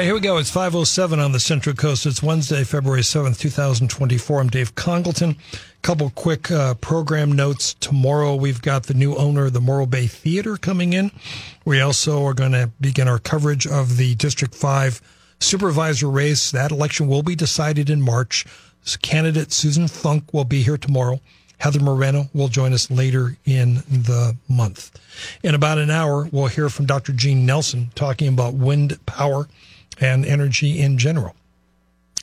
right, here we go. It's 5.07 on the Central Coast. It's Wednesday, February 7th, 2024. I'm Dave Congleton. Couple quick uh, program notes. Tomorrow we've got the new owner of the Morro Bay Theater coming in. We also are going to begin our coverage of the District 5 supervisor race. That election will be decided in March. Candidate Susan Funk will be here tomorrow. Heather Moreno will join us later in the month. In about an hour, we'll hear from Dr. Gene Nelson talking about wind power and energy in general.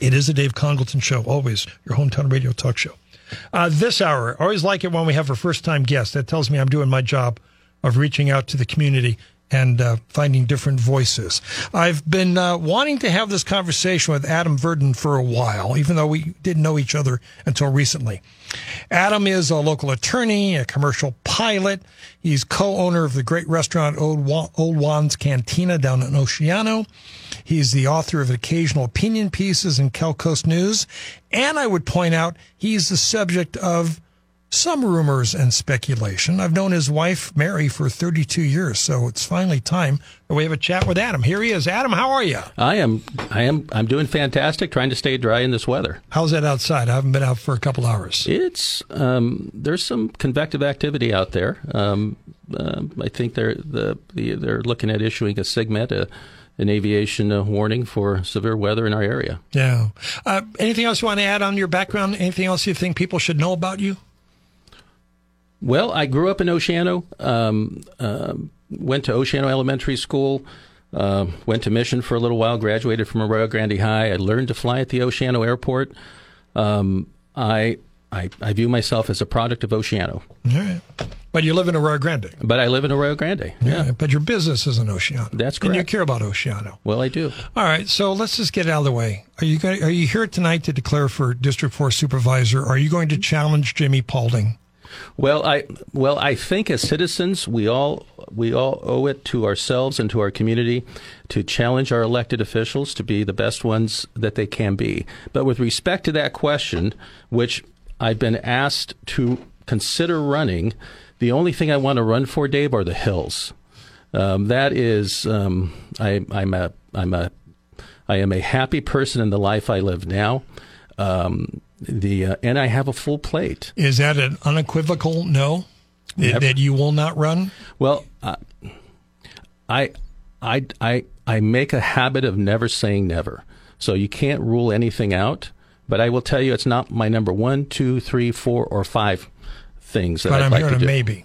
It is a Dave Congleton show, always your hometown radio talk show. Uh, this hour, I always like it when we have a first time guest. That tells me I'm doing my job of reaching out to the community and uh, finding different voices. I've been uh, wanting to have this conversation with Adam Verdin for a while, even though we didn't know each other until recently. Adam is a local attorney, a commercial pilot. He's co-owner of the great restaurant Old, Old Juan's Cantina down in Oceano. He's the author of occasional opinion pieces in Cal Coast News. And I would point out he's the subject of some rumors and speculation. I've known his wife, Mary, for 32 years, so it's finally time that we have a chat with Adam. Here he is. Adam, how are you? I am. I am. I'm doing fantastic. Trying to stay dry in this weather. How's that outside? I haven't been out for a couple hours. It's um, there's some convective activity out there. Um, uh, I think they're the, the, they're looking at issuing a SIGMET, a, an aviation uh, warning for severe weather in our area. Yeah. Uh, anything else you want to add on your background? Anything else you think people should know about you? Well, I grew up in Oceano. Um, uh, went to Oceano Elementary School. Uh, went to Mission for a little while. Graduated from Arroyo Grande High. I learned to fly at the Oceano Airport. Um, I, I, I view myself as a product of Oceano. All right. But you live in Arroyo Grande. But I live in Arroyo Grande. Yeah. yeah. But your business is in Oceano. That's correct. And you care about Oceano. Well, I do. All right. So let's just get out of the way. Are you going, Are you here tonight to declare for District Four Supervisor? Are you going to challenge Jimmy Paulding? Well, I well I think as citizens we all we all owe it to ourselves and to our community to challenge our elected officials to be the best ones that they can be. But with respect to that question, which I've been asked to consider running, the only thing I want to run for, Dave, are the hills. Um, that is, um, I, I'm a I'm a I am a happy person in the life I live now. Um, the uh, and I have a full plate. Is that an unequivocal no Never. that you will not run? Well, uh, I I I I make a habit of never saying never. So you can't rule anything out. But I will tell you, it's not my number one, two, three, four, or five things that but I'd I'm like to do. maybe.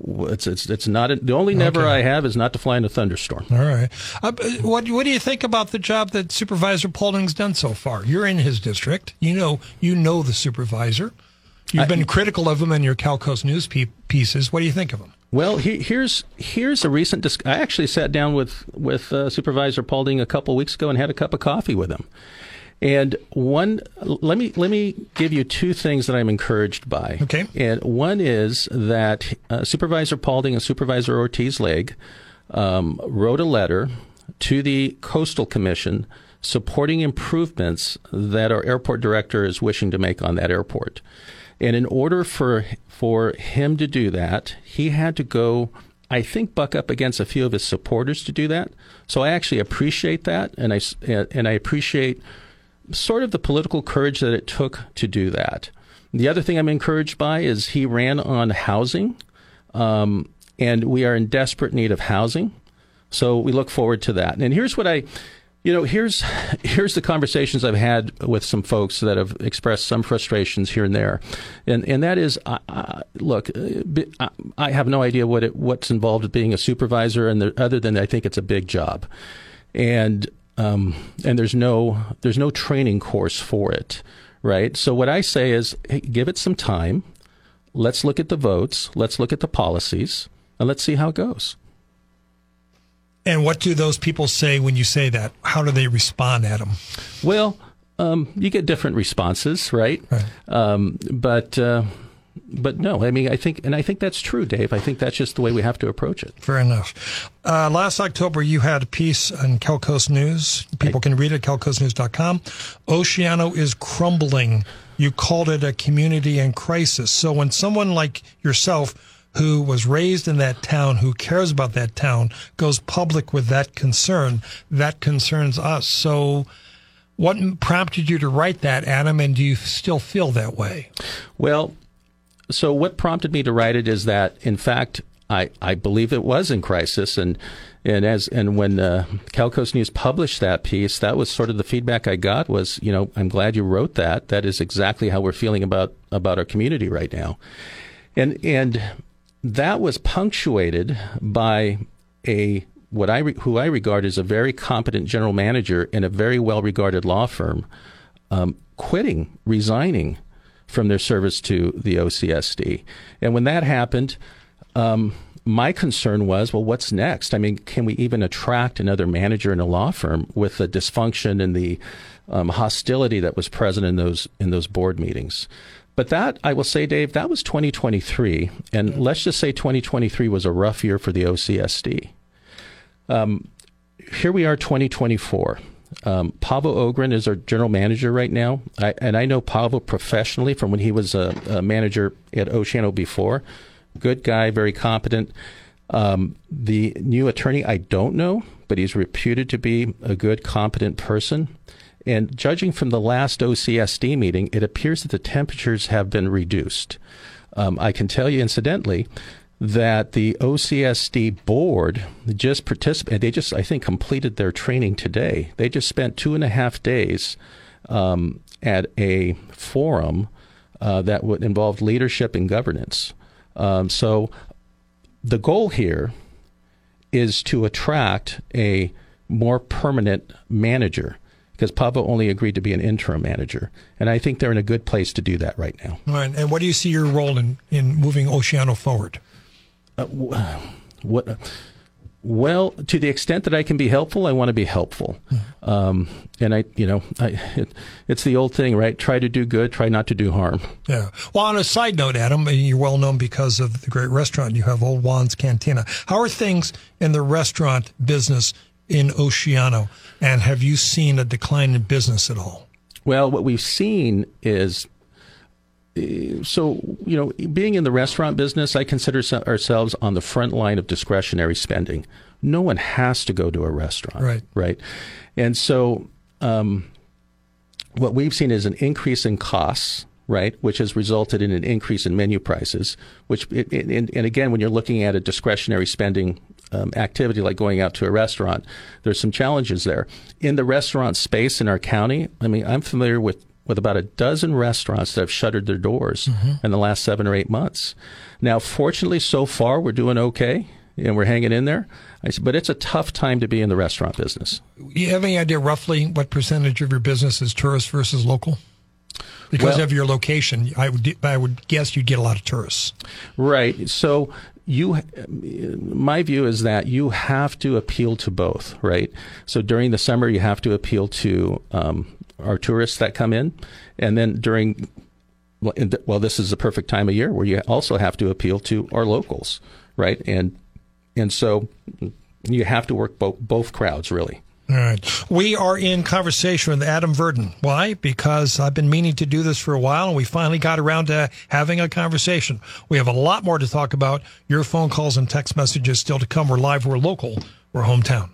It's it's it's not a, the only never okay. I have is not to fly in a thunderstorm. All right. Uh, what what do you think about the job that Supervisor Paulding's done so far? You're in his district. You know you know the supervisor. You've I, been critical of him in your Cal Coast News pieces. What do you think of him? Well, he, here's here's a recent. Dis- I actually sat down with with uh, Supervisor Paulding a couple weeks ago and had a cup of coffee with him. And one, let me let me give you two things that I'm encouraged by. Okay. And one is that uh, Supervisor Paulding and Supervisor Ortiz Legg um, wrote a letter to the Coastal Commission supporting improvements that our airport director is wishing to make on that airport. And in order for for him to do that, he had to go I think buck up against a few of his supporters to do that. So I actually appreciate that, and I and I appreciate sort of the political courage that it took to do that. The other thing I'm encouraged by is he ran on housing, um, and we are in desperate need of housing. So we look forward to that. And here's what I, you know, here's here's the conversations I've had with some folks that have expressed some frustrations here and there, and and that is, uh, look, I have no idea what it, what's involved with being a supervisor, and the, other than I think it's a big job, and um, and there's no there's no training course for it, right? So what I say is, hey, give it some time. Let's look at the votes. Let's look at the policies, and let's see how it goes. And what do those people say when you say that? How do they respond, Adam? Well, um, you get different responses, right? right. Um, but uh, but no, I mean, I think, and I think that's true, Dave. I think that's just the way we have to approach it. Fair enough. Uh, last October, you had a piece on Calcoast News. People can read it at calcoastnews.com. Oceano is crumbling. You called it a community in crisis. So when someone like yourself, who was raised in that town, who cares about that town, goes public with that concern, that concerns us. So, what prompted you to write that, Adam, and do you still feel that way? Well, so what prompted me to write it is that, in fact, I, I believe it was in crisis, and and as and when uh, Calcoast News published that piece, that was sort of the feedback I got was, you know, I'm glad you wrote that. That is exactly how we're feeling about about our community right now, and and that was punctuated by a what I re, who I regard as a very competent general manager in a very well regarded law firm, um, quitting, resigning from their service to the OCSD. And when that happened, um, my concern was, well, what's next? I mean, can we even attract another manager in a law firm with the dysfunction and the um, hostility that was present in those in those board meetings? But that I will say, Dave, that was 2023, and let's just say 2023 was a rough year for the OCSD. Um, here we are, 2024. Um, Pavel Ogren is our general manager right now, I, and I know Pavel professionally from when he was a, a, manager at Oceano before. Good guy, very competent. Um, the new attorney, I don't know, but he's reputed to be a good, competent person. And judging from the last OCSD meeting, it appears that the temperatures have been reduced. Um, I can tell you, incidentally, that the OCSD board just participated. They just, I think, completed their training today. They just spent two and a half days um, at a forum uh, that would involve leadership and governance. Um, so the goal here is to attract a more permanent manager because Pavel only agreed to be an interim manager. And I think they're in a good place to do that right now. And what do you see your role in, in moving Oceano forward? Uh, what? Well, to the extent that I can be helpful, I want to be helpful. Um, and I, you know, I, it, it's the old thing, right? Try to do good, try not to do harm. Yeah. Well, on a side note, Adam, you're well known because of the great restaurant you have, Old Juan's Cantina. How are things in the restaurant business in Oceano? And have you seen a decline in business at all? Well, what we've seen is so you know being in the restaurant business i consider ourselves on the front line of discretionary spending. No one has to go to a restaurant. Right. Right? And so um, what we've seen is an increase in costs right which has resulted in an increase in menu prices which it, and, and again when you're looking at a discretionary spending um, activity like going out to a restaurant, there's some challenges there. In the restaurant space in our county, I mean, I'm familiar with with about a dozen restaurants that have shuttered their doors mm-hmm. in the last seven or eight months. Now, fortunately, so far we're doing okay and we're hanging in there. But it's a tough time to be in the restaurant business. You have any idea roughly what percentage of your business is tourist versus local? Because well, of your location, I would I would guess you'd get a lot of tourists. Right. So you my view is that you have to appeal to both right so during the summer you have to appeal to um, our tourists that come in, and then during well, this is the perfect time of year where you also have to appeal to our locals, right? And and so you have to work both both crowds really. All right. We are in conversation with Adam Verdin. Why? Because I've been meaning to do this for a while and we finally got around to having a conversation. We have a lot more to talk about. Your phone calls and text messages still to come. We're live, we're local, we're hometown.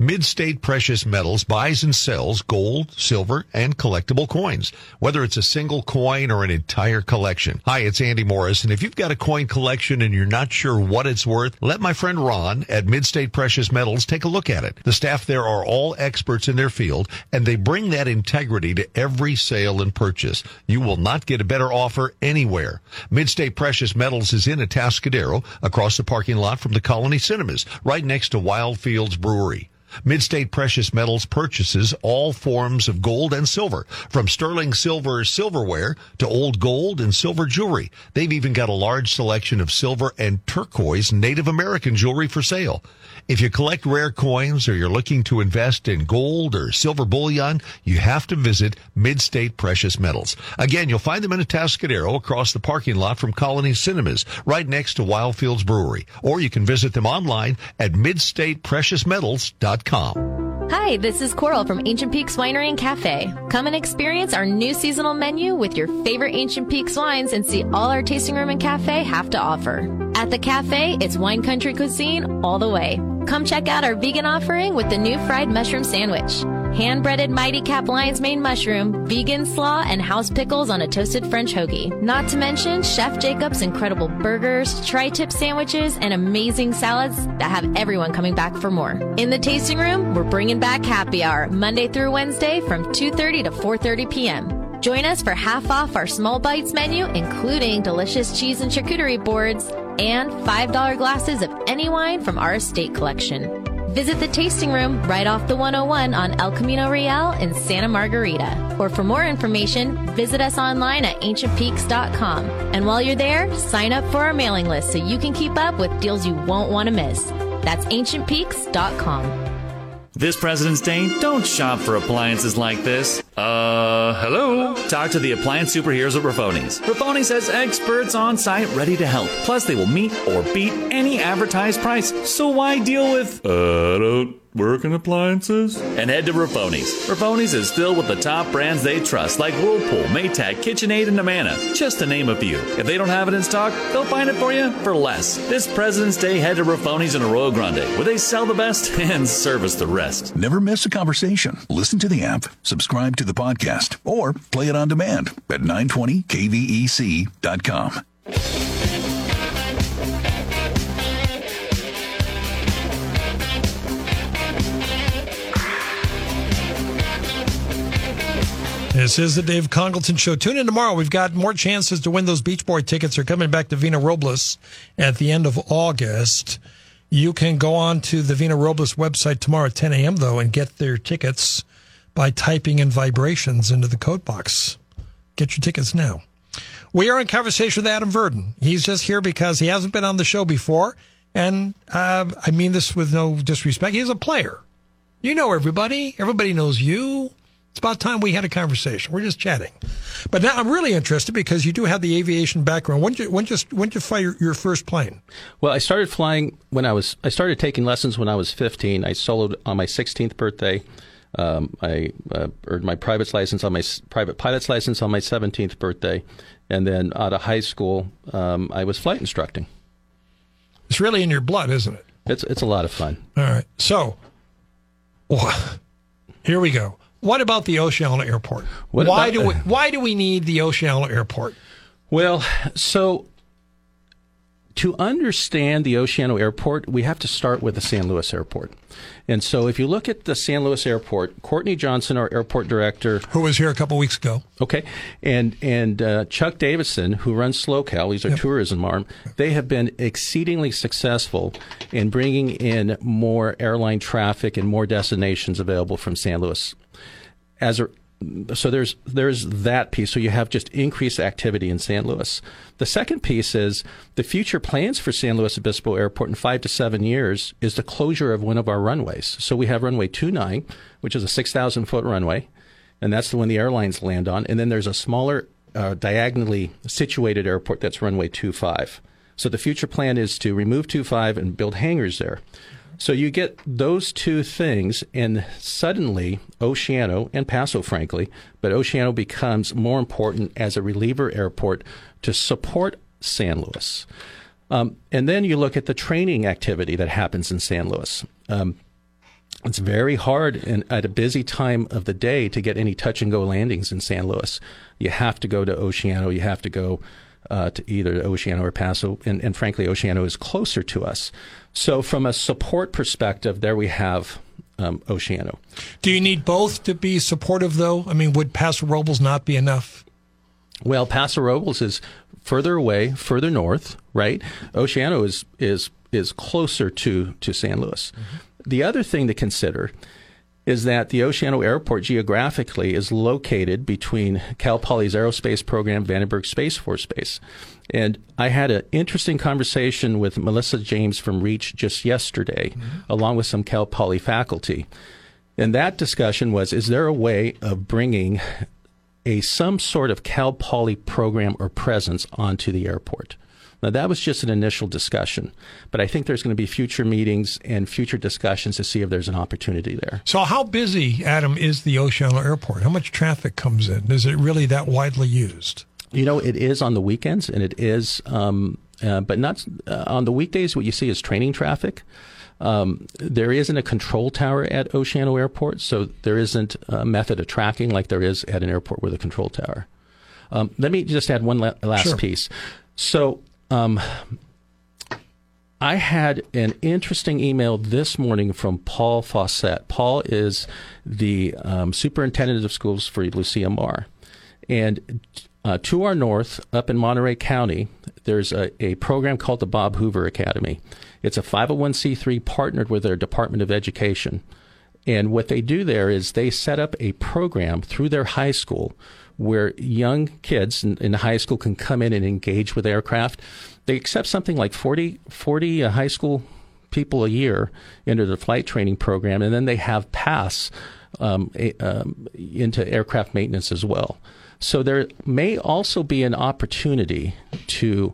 Midstate Precious Metals buys and sells gold, silver, and collectible coins, whether it's a single coin or an entire collection. Hi, it's Andy Morris, and if you've got a coin collection and you're not sure what it's worth, let my friend Ron at Midstate Precious Metals take a look at it. The staff there are all experts in their field, and they bring that integrity to every sale and purchase. You will not get a better offer anywhere. Midstate Precious Metals is in Atascadero, across the parking lot from the Colony Cinemas, right next to Wildfields Brewery. Midstate Precious Metals purchases all forms of gold and silver, from sterling silver silverware to old gold and silver jewelry. They've even got a large selection of silver and turquoise Native American jewelry for sale. If you collect rare coins or you're looking to invest in gold or silver bullion, you have to visit Midstate Precious Metals. Again, you'll find them in a Atascadero across the parking lot from Colony Cinemas, right next to Wildfields Brewery. Or you can visit them online at midstatepreciousmetals.com. Hi, this is Coral from Ancient Peaks Winery and Cafe. Come and experience our new seasonal menu with your favorite Ancient Peaks wines and see all our tasting room and cafe have to offer. At the cafe, it's wine country cuisine all the way. Come check out our vegan offering with the new fried mushroom sandwich. Hand breaded Mighty Cap Lion's Mane mushroom, vegan slaw, and house pickles on a toasted French hoagie. Not to mention Chef Jacob's incredible burgers, tri tip sandwiches, and amazing salads that have everyone coming back for more. In the tasting room, we're bringing back happy hour Monday through Wednesday from 2.30 to 4.30 p.m. Join us for half off our small bites menu, including delicious cheese and charcuterie boards and $5 glasses of any wine from our estate collection. Visit the tasting room right off the 101 on El Camino Real in Santa Margarita. Or for more information, visit us online at ancientpeaks.com. And while you're there, sign up for our mailing list so you can keep up with deals you won't want to miss. That's ancientpeaks.com. This President's Day, don't shop for appliances like this. Uh, hello? Talk to the appliance superheroes at Rafonis. Rafonis has experts on site ready to help. Plus, they will meet or beat any advertised price. So why deal with, uh, don't work in appliances? And head to Rafonis. Rafonis is filled with the top brands they trust, like Whirlpool, Maytag, KitchenAid, and Amana, just to name a few. If they don't have it in stock, they'll find it for you for less. This President's Day, head to Rafonis in Arroyo Grande, where they sell the best and service the rest. Never miss a conversation. Listen to the app, subscribe to the podcast, or play it on demand at 920kvec.com. This is the Dave Congleton Show. Tune in tomorrow. We've got more chances to win those Beach Boy tickets. They're coming back to Vina Robles at the end of August. You can go on to the Vina Robles website tomorrow at 10 a.m., though, and get their tickets by typing in vibrations into the code box. Get your tickets now. We are in conversation with Adam Verdin. He's just here because he hasn't been on the show before. And uh, I mean this with no disrespect. He's a player. You know everybody. Everybody knows you. It's about time we had a conversation. We're just chatting. But now I'm really interested because you do have the aviation background. When did you, when just when did you fly your, your first plane? Well, I started flying when I was I started taking lessons when I was 15. I soloed on my 16th birthday. Um, I uh, earned my private license on my private pilot's license on my 17th birthday, and then out of high school, um, I was flight instructing. It's really in your blood, isn't it? It's it's a lot of fun. All right. So, wh- here we go. What about the Oceano Airport? What why do we why do we need the Oceano Airport? Well, so to understand the Oceano Airport, we have to start with the San Luis Airport. And so if you look at the San Luis Airport, Courtney Johnson, our airport director, Who was here a couple weeks ago? Okay, and and uh, Chuck Davison, who runs SLO CAL, he's our tourism arm. They have been exceedingly successful in bringing in more airline traffic and more destinations available from San Luis. As a so there's there's that piece. So you have just increased activity in San Luis. The second piece is the future plans for San Luis Obispo Airport in five to seven years is the closure of one of our runways. So we have runway 29, which is a 6,000 foot runway and that's the one the airlines land on. And then there's a smaller, uh, diagonally situated airport that's runway 25. So the future plan is to remove 25 and build hangars there. So you get those two things, and suddenly Oceano and Paso, frankly, but Oceano becomes more important as a reliever airport to support San Luis. Um, and then you look at the training activity that happens in San Luis. Um, it's very hard in, at a busy time of the day to get any touch and go landings in San Luis. You have to go to Oceano. You have to go uh, to either Oceano or Paso, and, and frankly, Oceano is closer to us. So, from a support perspective, there we have um, Oceano. Do you need both to be supportive, though? I mean, would Paso Robles not be enough? Well, Paso Robles is further away, further north, right? Oceano is is is closer to to San Luis. The other thing to consider is that the Oceano Airport geographically is located between Cal Poly's aerospace program, Vandenberg Space Force Base. And I had an interesting conversation with Melissa James from REACH just yesterday, mm-hmm. along with some Cal Poly faculty. And that discussion was is there a way of bringing a some sort of Cal Poly program or presence onto the airport? Now, that was just an initial discussion, but I think there's going to be future meetings and future discussions to see if there's an opportunity there. So, how busy, Adam, is the Oceano Airport? How much traffic comes in? Is it really that widely used? You know, it is on the weekends, and it is, um, uh, but not uh, on the weekdays. What you see is training traffic. Um, there isn't a control tower at Oceano Airport, so there isn't a method of tracking like there is at an airport with a control tower. Um, let me just add one la- last sure. piece. So um, I had an interesting email this morning from Paul Fawcett. Paul is the um, superintendent of schools for Lucia Mar. And uh, to our north, up in Monterey County, there's a, a program called the Bob Hoover Academy. It's a 501c3 partnered with their Department of Education. And what they do there is they set up a program through their high school where young kids in, in high school can come in and engage with aircraft. They accept something like 40, 40 uh, high school people a year into the flight training program, and then they have pass um, a, um, into aircraft maintenance as well. So there may also be an opportunity to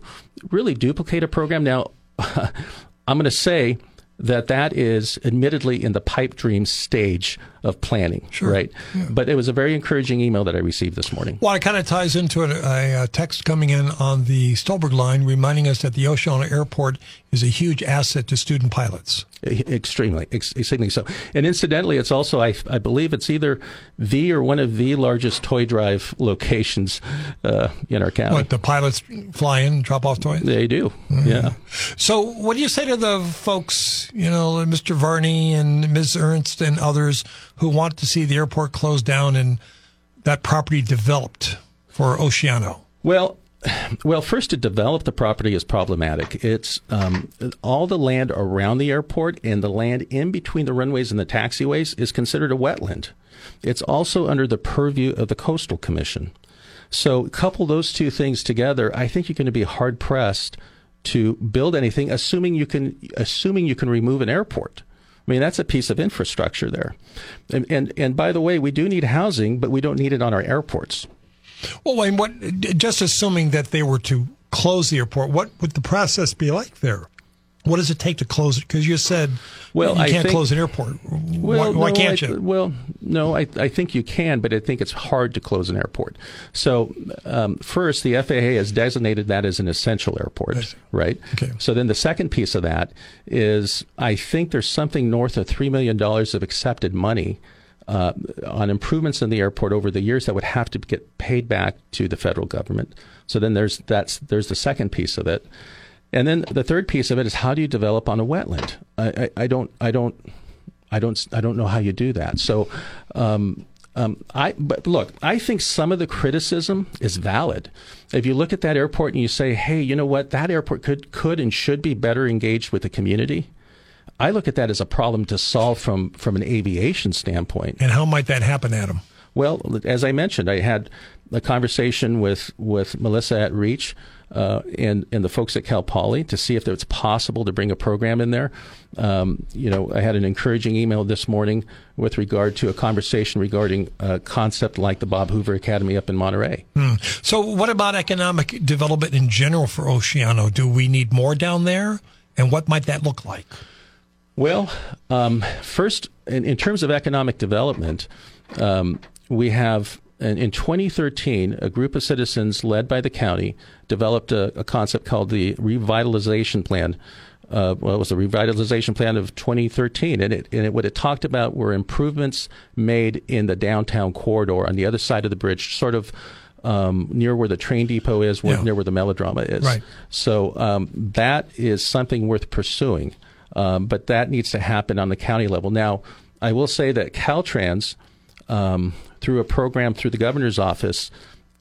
really duplicate a program. Now, I'm going to say that that is admittedly in the pipe dream stage of planning, sure. right? Yeah. But it was a very encouraging email that I received this morning. Well, it kind of ties into a, a text coming in on the Stolberg line reminding us that the Oceano Airport is a huge asset to student pilots. Extremely, extremely so. And incidentally, it's also, I, I believe it's either the or one of the largest toy drive locations uh, in our county. What, the pilots fly in, drop off toys? They do, mm-hmm. yeah. So what do you say to the folks, you know, Mr. Varney and Ms. Ernst and others who want to see the airport closed down and that property developed for Oceano? Well, well, first, to develop the property is problematic. It's um, all the land around the airport and the land in between the runways and the taxiways is considered a wetland. It's also under the purview of the Coastal Commission. So, couple those two things together, I think you're going to be hard pressed to build anything, assuming you can, assuming you can remove an airport. I mean, that's a piece of infrastructure there. And, and, and by the way, we do need housing, but we don't need it on our airports. Well, Wayne, what, just assuming that they were to close the airport, what would the process be like there? What does it take to close it? Because you said well, you can't think, close an airport. Well, why, why can't I, you? Well, no, I, I think you can, but I think it's hard to close an airport. So, um, first, the FAA has designated that as an essential airport, right? Okay. So then the second piece of that is I think there's something north of $3 million of accepted money uh, on improvements in the airport over the years that would have to get paid back to the federal government. So then there's that's there's the second piece of it, and then the third piece of it is how do you develop on a wetland? I, I, I don't I don't I don't I don't know how you do that. So. Um, um, I but look, I think some of the criticism is valid. If you look at that airport and you say, "Hey, you know what? That airport could could and should be better engaged with the community," I look at that as a problem to solve from from an aviation standpoint. And how might that happen, Adam? Well, as I mentioned, I had a conversation with with Melissa at Reach. Uh, and and the folks at Cal Poly to see if it's possible to bring a program in there. Um, you know, I had an encouraging email this morning with regard to a conversation regarding a concept like the Bob Hoover Academy up in Monterey. Hmm. So, what about economic development in general for Oceano? Do we need more down there, and what might that look like? Well, um, first, in, in, terms of economic development, um, we have in, in, 2013 a group of citizens led by the county developed a, a concept called the revitalization plan. Uh, well, it was the revitalization plan of 2013, and it, and it, what it talked about were improvements made in the downtown corridor on the other side of the bridge, sort of um, near where the train depot is, yeah. near where the melodrama is. Right. So um, that is something worth pursuing. Um, but that needs to happen on the county level. Now, I will say that Caltrans, um, through a program through the governor's office,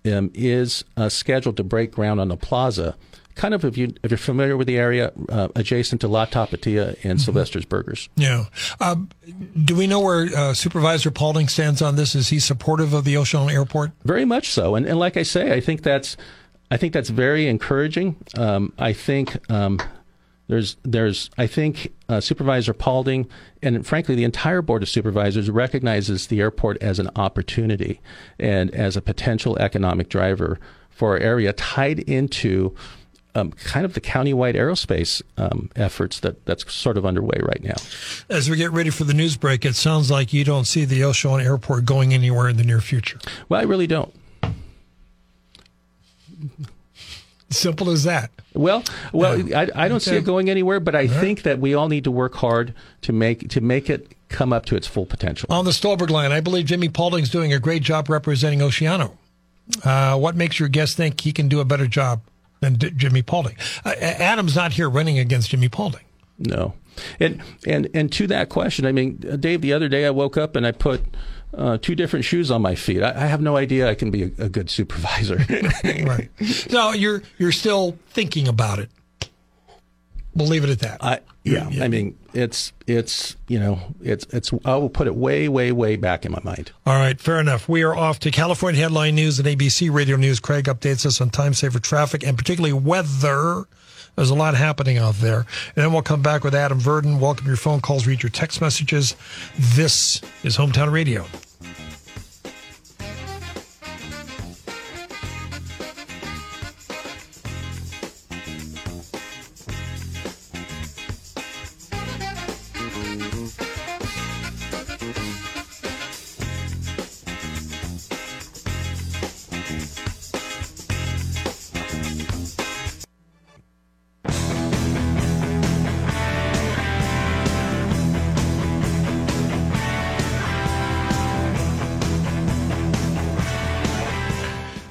um, is uh, scheduled to break ground on the plaza kind of if you if you're familiar with the area, uh, adjacent to La Tapatia and Sylvester's Burgers. Yeah. Uh, do we know where uh, Supervisor Paulding stands on this? Is he supportive of the Oceano Airport? Very much so, and and like I say, I think that's I think that's very encouraging. Um, I think. Um, there's, there's, I think uh, Supervisor Paulding and frankly the entire Board of Supervisors recognizes the airport as an opportunity and as a potential economic driver for our area, tied into um, kind of the countywide aerospace um, efforts that that's sort of underway right now. As we get ready for the news break, it sounds like you don't see the Oceano Airport going anywhere in the near future. Well, I really don't. Simple as that. Well, well, I, I don't see it going anywhere, but I think that we all need to work hard to make to make it come up to its full potential. On the Stolberg line, I believe Jimmy Paulding's doing a great job representing Oceano. Uh, what makes your guest think he can do a better job than D- Jimmy Paulding? Uh, Adam's not here running against Jimmy Paulding. No, and and and to that question, I mean, Dave, the other day I woke up and I put uh, two different shoes on my feet. I, I, have no idea I can be a, a good supervisor. right. So you're you're still thinking about it. We'll leave it at that. I, yeah, yeah, I mean, it's it's you know, it's it's. I will put it way, way, way back in my mind. All right, fair enough. We are off to California headline news and ABC Radio News. Craig updates us on time saver traffic and particularly weather. There's a lot happening out there. And then we'll come back with Adam Verdin. Welcome your phone calls, read your text messages. This is Hometown Radio.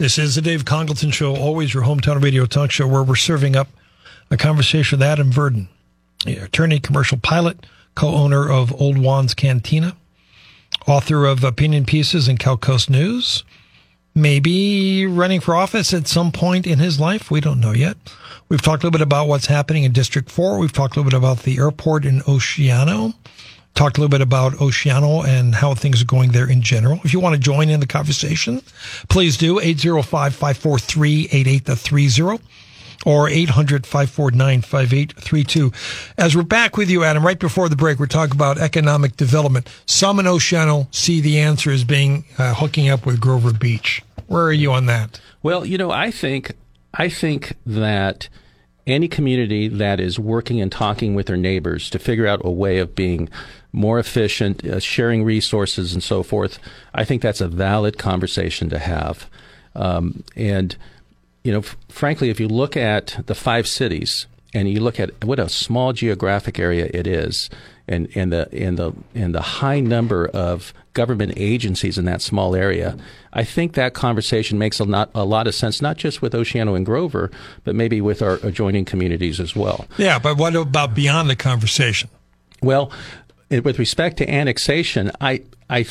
This is the Dave Congleton Show, always your hometown radio talk show, where we're serving up a conversation with Adam Verdin, attorney, commercial pilot, co-owner of Old Juan's Cantina, author of opinion pieces in Cal Coast News, maybe running for office at some point in his life. We don't know yet. We've talked a little bit about what's happening in District 4. We've talked a little bit about the airport in Oceano talked a little bit about Oceano and how things are going there in general. If you want to join in the conversation, please do 805-543-8830 or 800-549-5832. As we're back with you, Adam, right before the break, we're talking about economic development. Some in Oceano see the answer as being uh, hooking up with Grover Beach. Where are you on that? Well, you know, I think, I think that any community that is working and talking with their neighbors to figure out a way of being more efficient, uh, sharing resources and so forth. I think that's a valid conversation to have. Um, and, you know, f- frankly, if you look at the five cities and you look at what a small geographic area it is, and, and the and the and the high number of government agencies in that small area, I think that conversation makes a lot a lot of sense, not just with Oceano and Grover, but maybe with our adjoining communities as well. Yeah, but what about beyond the conversation? Well, with respect to annexation, I, I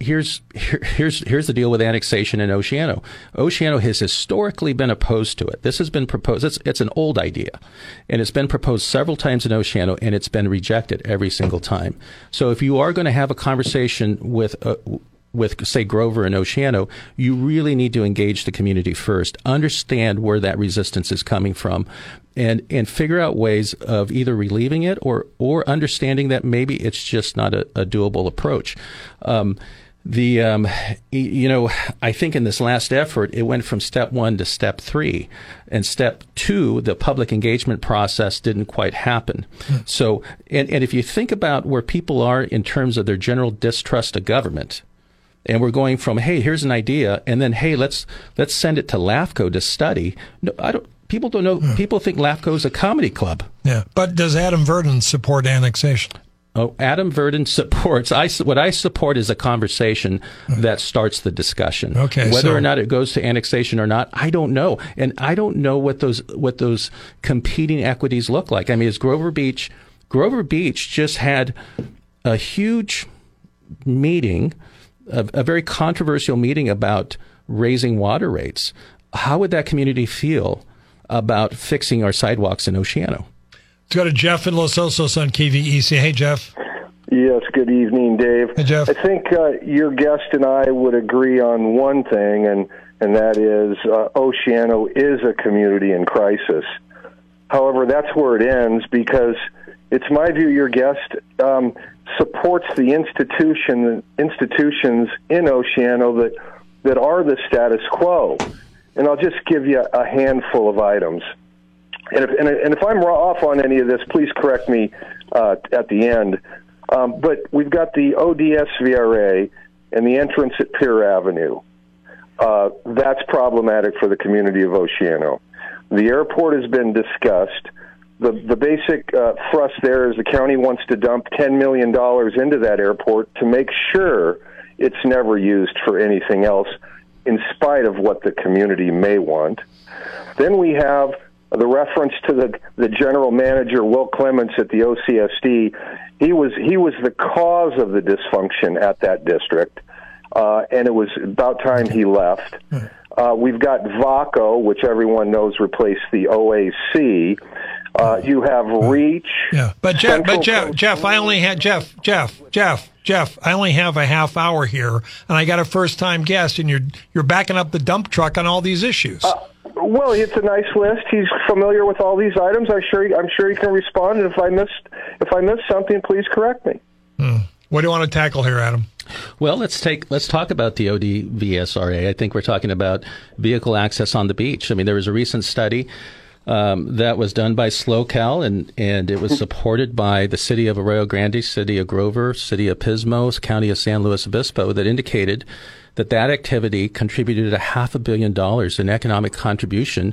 here's here, here's here's the deal with annexation in Oceano. Oceano has historically been opposed to it. This has been proposed. It's it's an old idea, and it's been proposed several times in Oceano, and it's been rejected every single time. So if you are going to have a conversation with uh, with, say, Grover and Oceano, you really need to engage the community first, understand where that resistance is coming from, and, and figure out ways of either relieving it or, or understanding that maybe it's just not a, a doable approach. Um, the um, you know I think in this last effort it went from step one to step three, and step two the public engagement process didn't quite happen. Mm. So and and if you think about where people are in terms of their general distrust of government, and we're going from hey here's an idea and then hey let's let's send it to LAFCO to study. No, I don't. People don't know. Yeah. People think LAFCO is a comedy club. Yeah, but does Adam Verdin support annexation? Oh, Adam Verdin supports. I what I support is a conversation hmm. that starts the discussion. Okay, whether so, or not it goes to annexation or not, I don't know, and I don't know what those what those competing equities look like. I mean, is Grover Beach? Grover Beach just had a huge meeting a, a very controversial meeting about raising water rates. How would that community feel about fixing our sidewalks in Oceano. Let's go to Jeff in Los Osos on KVEC. Hey, Jeff. Yes, good evening, Dave. Hey, Jeff. I think uh, your guest and I would agree on one thing, and, and that is uh, Oceano is a community in crisis. However, that's where it ends because it's my view your guest um, supports the institution institutions in Oceano that that are the status quo. And I'll just give you a handful of items. And if, and, if I'm off on any of this, please correct me uh, at the end. Um, but we've got the ODS VRA and the entrance at Pier Avenue. Uh, that's problematic for the community of Oceano. The airport has been discussed. The, the basic uh, thrust there is the county wants to dump $10 million into that airport to make sure it's never used for anything else, in spite of what the community may want. Then we have the reference to the the general manager Will Clements at the OCSD. He was he was the cause of the dysfunction at that district, uh, and it was about time he left. Uh, we've got VACO, which everyone knows replaced the OAC. Uh, you have Reach. Yeah, but Jeff, Central but Jeff, Coast- Jeff, I only had Jeff, Jeff, Jeff, Jeff. I only have a half hour here, and I got a first time guest, and you're you're backing up the dump truck on all these issues. Well, it's a nice list. He's familiar with all these items. I'm sure. He, I'm sure he can respond. And if I missed, if I missed something, please correct me. what do you want to tackle here, Adam? Well, let's take let's talk about the ODSVRA. I think we're talking about vehicle access on the beach. I mean, there was a recent study um, that was done by SLO CAL, and and it was supported by the city of Arroyo Grande, city of Grover, city of Pismo, county of San Luis Obispo, that indicated that that activity contributed a half a billion dollars in economic contribution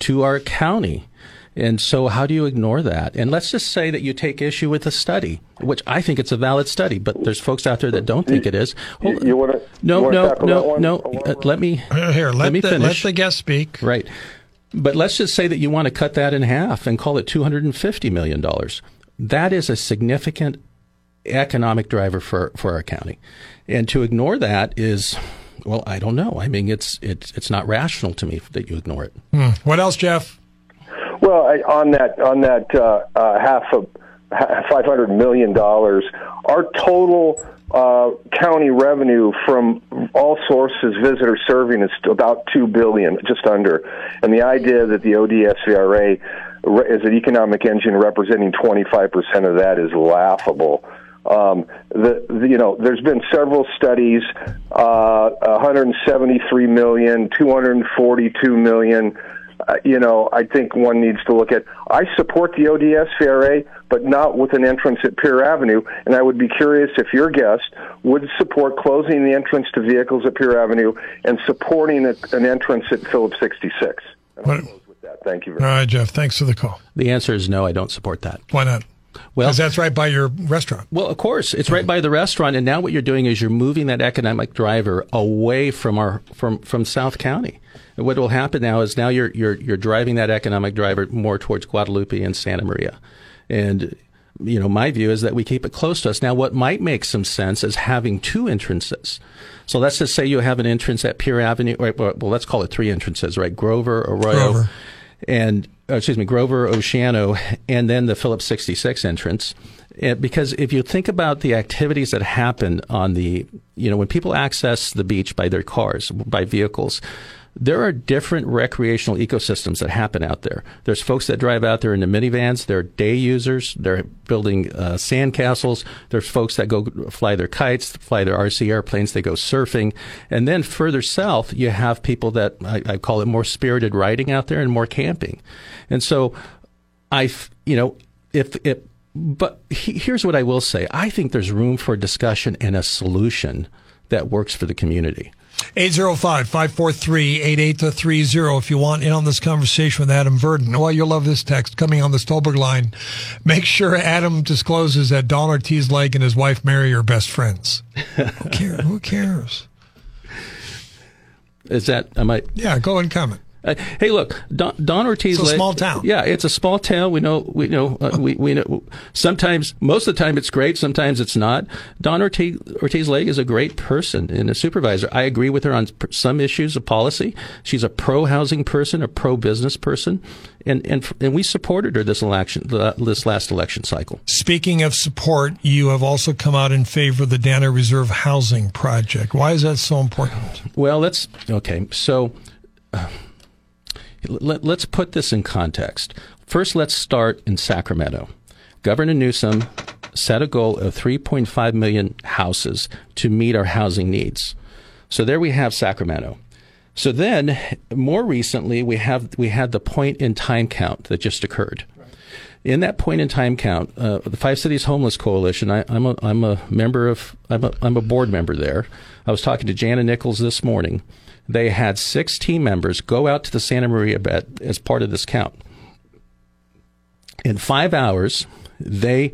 to our county. And so, how do you ignore that? And let's just say that you take issue with the study, which I think it's a valid study, but there's folks out there that don't think it is. You, Hold- you want to? no, no, no, no. Uh, let me Here, here, let, me the, let the guest speak. Right. But let's just say that you want to cut that in half and call it $250 million. That is a significant economic driver for, for our county. And to ignore that is, well, I don't know. I mean, it's, it's, it's not rational to me that you ignore it. What else, Jeff? Well, I, on that on that uh, uh, half of five hundred million dollars, our total uh, county revenue from all sources, visitor serving, is about two billion, just under. And the idea that the ODSVRA is an economic engine representing twenty five percent of that is laughable. Um, the, the you know there's been several studies, uh, 173 million, 242 million. Uh, you know, I think one needs to look at. I support the ODS VRA, but not with an entrance at Pier Avenue. And I would be curious if your guest would support closing the entrance to vehicles at Pier Avenue and supporting a, an entrance at Phillips 66. And I'll close with that. Thank you very much. All right, Jeff. Thanks for the call. The answer is no, I don't support that. Why not? Well, Because that's right by your restaurant. Well, of course, it's right by the restaurant, and now what you're doing is you're moving that economic driver away from our from from South County. And what will happen now is now you're you're you're driving that economic driver more towards Guadalupe and Santa Maria, and you know my view is that we keep it close to us. Now, what might make some sense is having two entrances. So let's just say you have an entrance at Pier Avenue, or, well, let's call it three entrances, right? Grover, Arroyo, Grover. and uh, excuse me, Grover, Oceano, and then the Phillips 66 entrance. Uh, because if you think about the activities that happen on the, you know, when people access the beach by their cars, by vehicles, there are different recreational ecosystems that happen out there. There's folks that drive out there in the minivans. There are day users. They're building uh, sand castles. There's folks that go fly their kites, fly their RC airplanes. They go surfing. And then further south, you have people that I, I call it more spirited riding out there and more camping. And so I, you know, if it, but he, here's what I will say. I think there's room for discussion and a solution that works for the community. 805-543-8830 if you want in on this conversation with Adam Verdin. Well, you'll love this text coming on the Stolberg line. Make sure Adam discloses that Dawn Ortiz Legg and his wife Mary are best friends. Who cares? Who cares? Is that, am I, Yeah, go and comment. Uh, hey, look, Dawn, Dawn Ortiz. It's a small town. Yeah, it's a small town. We know. We know. Uh, we we know. Sometimes, most of the time, it's great. Sometimes it's not. Dawn Ortiz, Ortiz Legg is a great person and a supervisor. I agree with her on some issues of policy. She's a pro housing person, a pro business person, and and and we supported her this election, this last election cycle. Speaking of support, you have also come out in favor of the Dana Reserve Housing Project. Why is that so important? Well, let's okay. So. Uh, let, let's put this in context. First, let's start in Sacramento. Governor Newsom set a goal of 3.5 million houses to meet our housing needs. So there we have Sacramento. So then, more recently, we have we had the point in time count that just occurred. In that point in time count, uh, the Five Cities Homeless Coalition. I, am a I'm a member of I'm a I'm a board member there. I was talking to Jana Nichols this morning they had six team members go out to the Santa Maria bed as part of this count. In five hours, they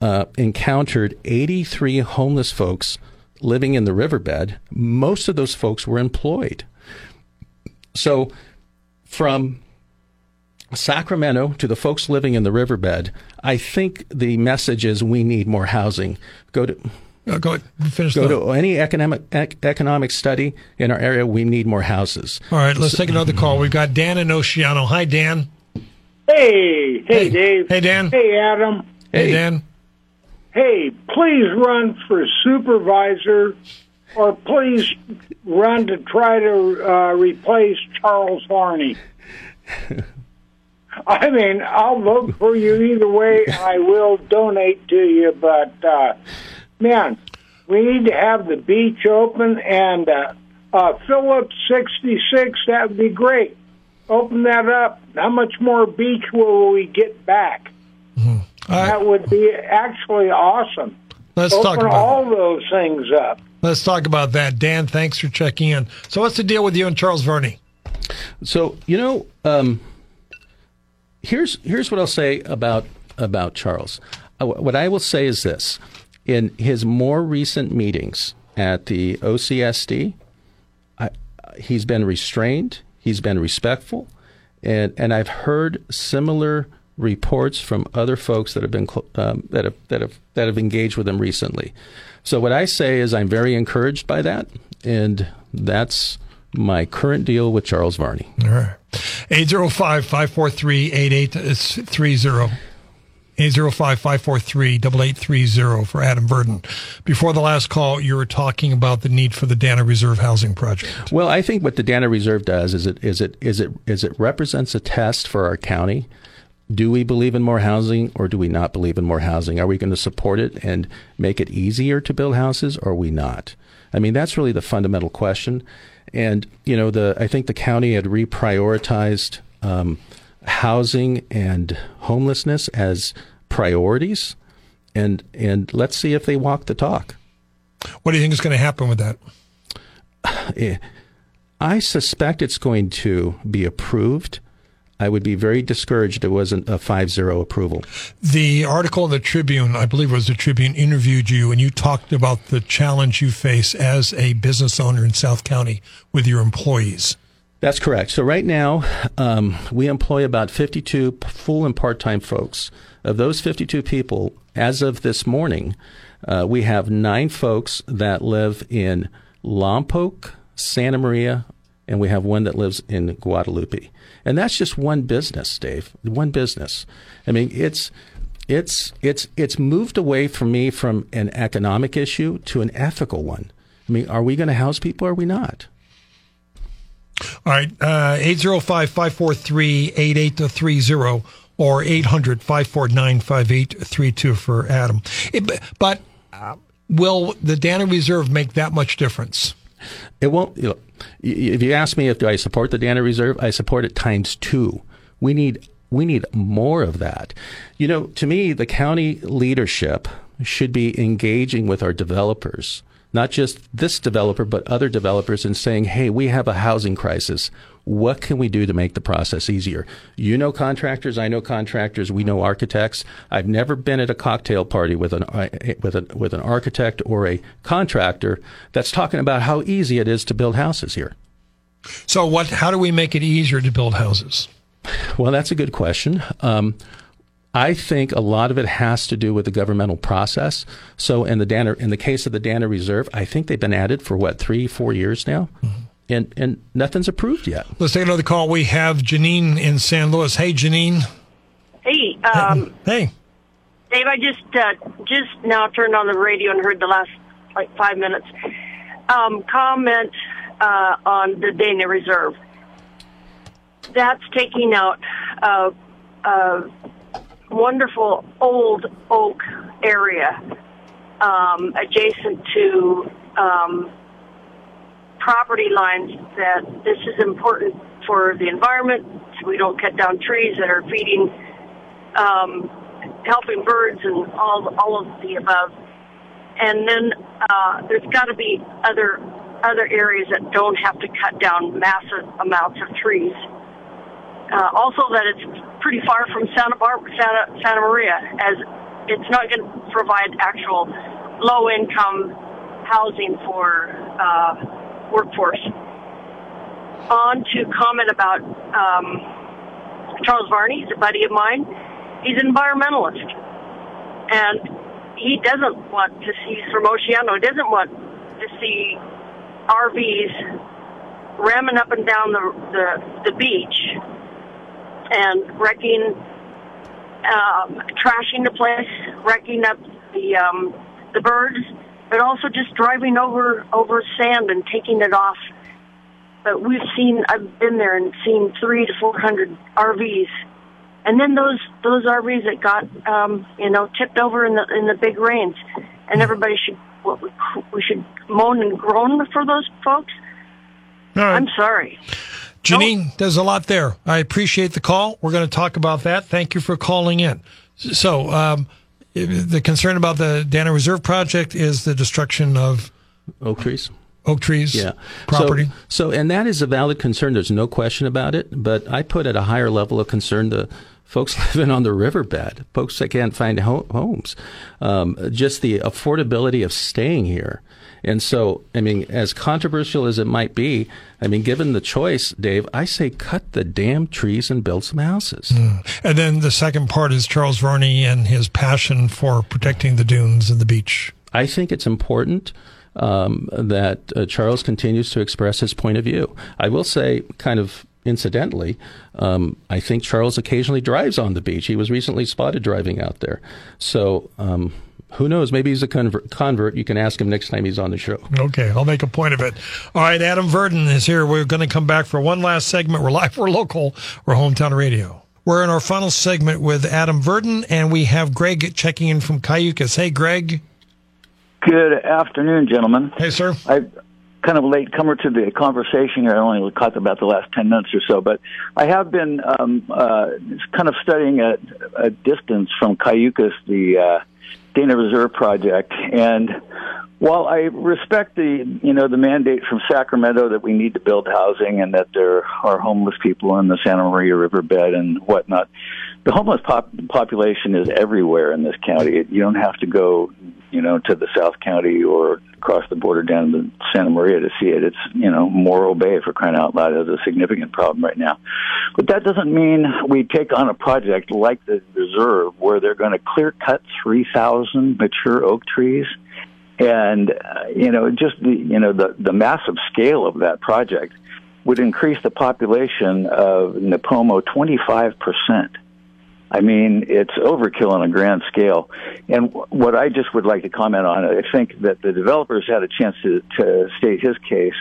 uh, encountered 83 homeless folks living in the riverbed. Most of those folks were employed. So, from Sacramento to the folks living in the riverbed, I think the message is we need more housing. Go to uh, go finish. Go to any economic ec- economic study in our area. We need more houses. All right, let's so, take another call. We've got Dan in Oceano. Hi, Dan. Hey, hey, hey, Dave. Hey, Dan. Hey, Adam. Hey, hey, Dan. Hey, please run for supervisor, or please run to try to uh, replace Charles Varney. I mean, I'll vote for you either way. I will donate to you, but uh, man, we need to have the beach open and uh, uh, Phillips 66, that would be great. Open that up. How much more beach will we get back? Mm-hmm. That would be actually awesome. Let's Open talk about all those things up. Let's talk about that. Dan, thanks for checking in. So, what's the deal with you and Charles Varney? So, you know, um, here's here's what I'll say about about Charles. Uh, what I will say is this: in his more recent meetings at the OCSD, I, he's been restrained, he's been respectful, and and I've heard similar reports from other folks that have been um, that have that have that have engaged with him recently. So what I say is I'm very encouraged by that, and that's my current deal with Charles Varney. All right. 805 543 8830. 805-543-8830 for Adam Verdin. Before the last call, you were talking about the need for the Dana Reserve Housing Project. Well, I think what the Dana Reserve does is it is it is it is it represents a test for our county. Do we believe in more housing or do we not believe in more housing? Are we going to support it and make it easier to build houses or are we not? I mean, that's really the fundamental question. And, you know, the I think the county had reprioritized um, housing and homelessness as priorities, and and let's see if they walk the talk. What do you think is going to happen with that? Eh, I suspect it's going to be approved. I would be very discouraged if it wasn't a 5-0 approval. The article in the Tribune, I believe it was the Tribune, interviewed you, and you talked about the challenge you face as a business owner in South County with your employees. That's correct. So right now, um, we employ about 52 full and part-time folks. Of those 52 people, as of this morning, uh, we have nine folks that live in Lompoc, Santa Maria, and we have one that lives in Guadalupe. And that's just one business, Dave. One business. I mean, it's it's it's it's moved away from me from an economic issue to an ethical one. I mean, are we going to house people? or Are we not? All right, uh, 805 543 8830 or 800 549 5832 for Adam. It, but uh, will the Dana Reserve make that much difference? It won't. You know, if you ask me if do I support the Dana Reserve, I support it times two. We need we need more of that. You know, to me, the county leadership should be engaging with our developers not just this developer, but other developers and saying, hey, we have a housing crisis. What can we do to make the process easier? You know contractors, I know contractors, we know architects. I've never been at a cocktail party with an uh, with an with an architect or a contractor that's talking about how easy it is to build houses here. So, what? How do we make it easier to build houses? Well, that's a good question. Um, I think a lot of it has to do with the governmental process. So, in the Dana, in the case of the Dana Reserve, I think they've been at it for what three, four years now, mm-hmm. and and nothing's approved yet. Let's take another call. We have Janine in San Luis. Hey, Janine. Hey. Um, hey. Dave, I just uh, just now turned on the radio and heard the last like five minutes. Um, comment uh, on the Dana Reserve. That's taking out a, a wonderful old oak area um, adjacent to um, property lines that this is important for the environment so we don't cut down trees that are feeding um, helping birds and all all of the above and then uh, there's got to be other other areas that don't have to cut down massive amounts of trees. Uh, also, that it's pretty far from Santa Barbara, Santa, Santa Maria, as it's not going to provide actual low-income housing for uh, workforce. On to comment about um, Charles Varney, he's a buddy of mine. He's an environmentalist, and he doesn't want to see from Oceano. He doesn't want to see RVs ramming up and down the the, the beach and wrecking, um, trashing the place, wrecking up the um, the birds, but also just driving over over sand and taking it off. But we've seen, I've been there and seen three to four hundred RVs and then those those RVs that got um, you know tipped over in the in the big rains, and everybody should what we, we should moan and groan for those folks. Right. I'm sorry. Janine, Nope. there's a lot there. I appreciate the call. We're going to talk about that. Thank you for calling in. So, um, the concern about the Dana Reserve project is the destruction of oak trees oak trees yeah. property. So, so, and that is a valid concern. There's no question about it. But I put at a higher level of concern the folks living on the riverbed, folks that can't find ho- homes, um, just the affordability of staying here. And so, I mean, as controversial as it might be, I mean, given the choice, Dave, I say cut the damn trees and build some houses. Mm. And then the second part is Charles Varney and his passion for protecting the dunes and the beach. I think it's important um, that uh, Charles continues to express his point of view. I will say, kind of incidentally, um, I think Charles occasionally drives on the beach. He was recently spotted driving out there. So, um, who knows? Maybe he's a convert, convert. You can ask him next time he's on the show. Okay, I'll make a point of it. All right, Adam Verdin is here. We're going to come back for one last segment. We're live, we're local, we're hometown radio. We're in our final segment with Adam Verdin, and we have Greg checking in from Cayucos. Hey, Greg. Good afternoon, gentlemen. Hey, sir. I kind of late comer to the conversation here. I only caught about the last 10 minutes or so, but I have been um, uh, kind of studying at a distance from Cayucos, the uh, Dana Reserve Project. And while I respect the, you know, the mandate from Sacramento that we need to build housing and that there are homeless people in the Santa Maria riverbed and whatnot, the homeless pop- population is everywhere in this county. You don't have to go, you know, to the South County or across the border down to Santa Maria to see it. It's, you know, Morro Bay for crying out loud is a significant problem right now. But that doesn't mean we take on a project like the reserve where they're going to clear cut 3,000 mature oak trees. And, uh, you know, just the, you know, the, the massive scale of that project would increase the population of Nipomo 25 percent. I mean, it's overkill on a grand scale. And what I just would like to comment on, I think that the developers had a chance to, to state his case.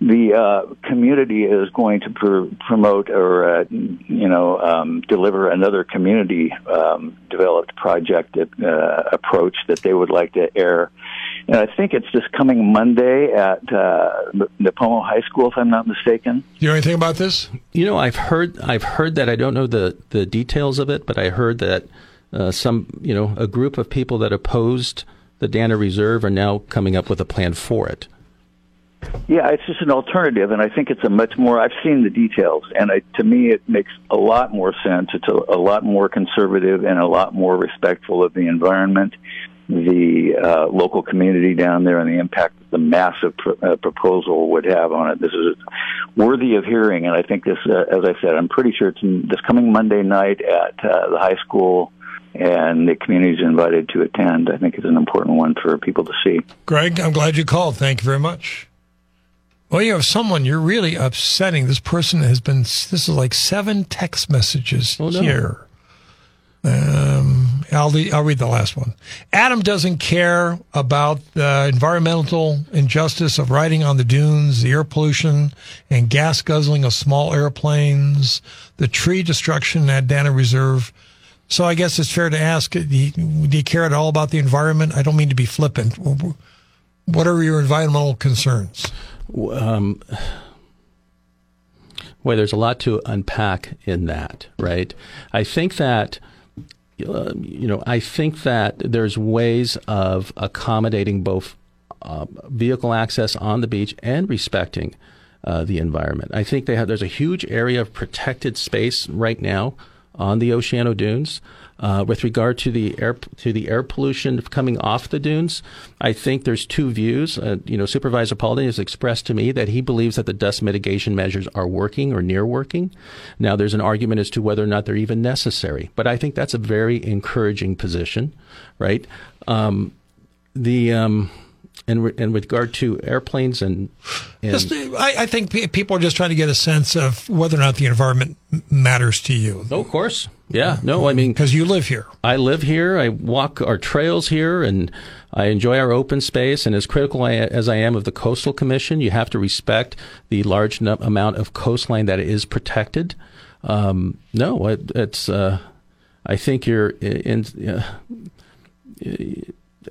The uh, community is going to pr- promote or, uh, you know, um, deliver another community um, developed project uh, approach that they would like to air and I think it's this coming Monday at uh, Nipomo High School, if I'm not mistaken. Do You know anything about this? You know, I've heard I've heard that. I don't know the the details of it, but I heard that uh, some you know a group of people that opposed the Dana Reserve are now coming up with a plan for it. Yeah, it's just an alternative, and I think it's a much more. I've seen the details, and I, to me, it makes a lot more sense. It's a, a lot more conservative and a lot more respectful of the environment the uh, local community down there and the impact the massive pr- uh, proposal would have on it. This is worthy of hearing, and I think this, uh, as I said, I'm pretty sure it's in, this coming Monday night at uh, the high school, and the community is invited to attend. I think it's an important one for people to see. Greg, I'm glad you called. Thank you very much. Well, you have someone you're really upsetting. This person has been. This is like seven text messages Oh, no. here. Um, I'll le- I'll read the last one. Adam doesn't care about the environmental injustice of riding on the dunes, the air pollution and gas guzzling of small airplanes, the tree destruction at Dana Reserve. So I guess it's fair to ask: Do you, do you care at all about the environment? I don't mean to be flippant. What are your environmental concerns? Um, well, there's a lot to unpack in that, right? I think that, uh, you know, I think that there's ways of accommodating both uh, vehicle access on the beach and respecting uh, the environment. I think they have. There's a huge area of protected space right now on the Oceano Dunes. Uh, with regard to the air to the air pollution coming off the dunes, I think there's two views. Uh, you know, Supervisor Paulding has expressed to me that he believes that the dust mitigation measures are working or near working. Now, there's an argument as to whether or not they're even necessary, but I think that's a very encouraging position, right? Um, the um, and re- and with regard to airplanes and, and Just, I, I think people are just trying to get a sense of whether or not the environment matters to you. Oh, of course. Yeah. No, I mean, because you live here. I live here. I walk our trails here, and I enjoy our open space. And as critical as I am of the Coastal Commission, you have to respect the large amount of coastline that is protected. Um, no, it, it's. Uh, I think you're in. in uh,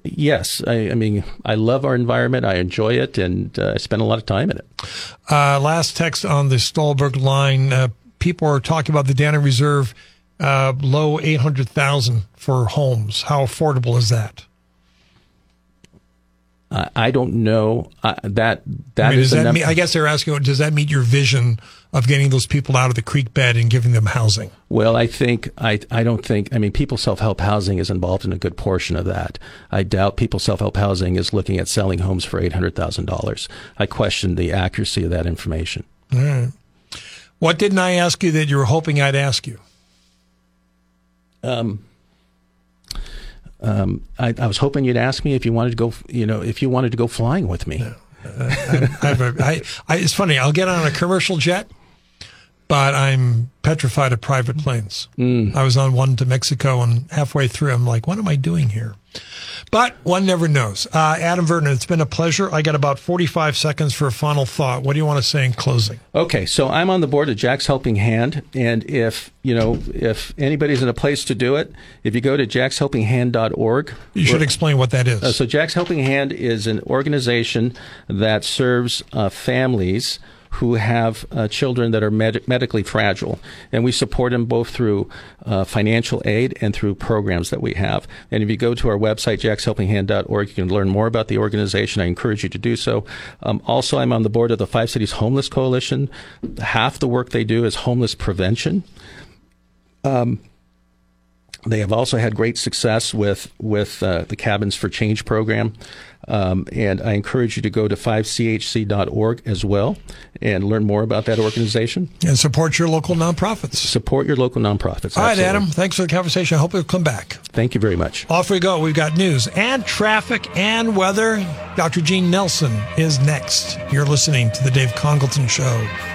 yes, I, I mean, I love our environment. I enjoy it, and uh, I spend a lot of time in it. Uh, last text on the Stolberg line. Uh, people are talking about the Dana Reserve uh, low 800,000 for homes. How affordable is that? I, I don't know uh, that. That I mean, is that mean, I guess they're asking, does that meet your vision of getting those people out of the creek bed and giving them housing? Well, I think I I don't think I mean people self help housing is involved in a good portion of that. I doubt people self help housing is looking at selling homes for eight hundred thousand dollars. I question the accuracy of that information. All right. What didn't I ask you that you were hoping I'd ask you? Um, um, I, I was hoping you'd ask me if you wanted to go, you know, if you wanted to go flying with me. A, I, I, it's funny. I'll get on a commercial jet, but I'm petrified of private planes. I was on one to Mexico, and halfway through, I'm like, "What am I doing here?" But one never knows. Uh, Adam Verdin, it's been a pleasure. I got about 45 seconds for a final thought. What do you want to say in closing? Okay, so I'm on the board of Jack's Helping Hand, and if you know if anybody's in a place to do it, if you go to jackshelpinghand.org, You should explain what that is. Uh, so Jack's Helping Hand is an organization that serves uh, families who have uh, children that are med- medically fragile, and we support them both through uh, financial aid and through programs that we have. And if you go to our website, jackshelpinghand.org, you can learn more about the organization. I encourage you to do so. Um, also, I'm on the board of the Five Cities Homeless Coalition. Half the work they do is homeless prevention. Um, they have also had great success with with uh, the Cabins for Change program, um, and I encourage you to go to 5chc.org as well and learn more about that organization. And support your local nonprofits. Support your local nonprofits. All right, absolutely. Adam. Thanks for the conversation. I hope you'll come back. Thank you very much. Off we go. We've got news and traffic and weather. Dr. Gene Nelson is next. You're listening to The Dave Congalton Show.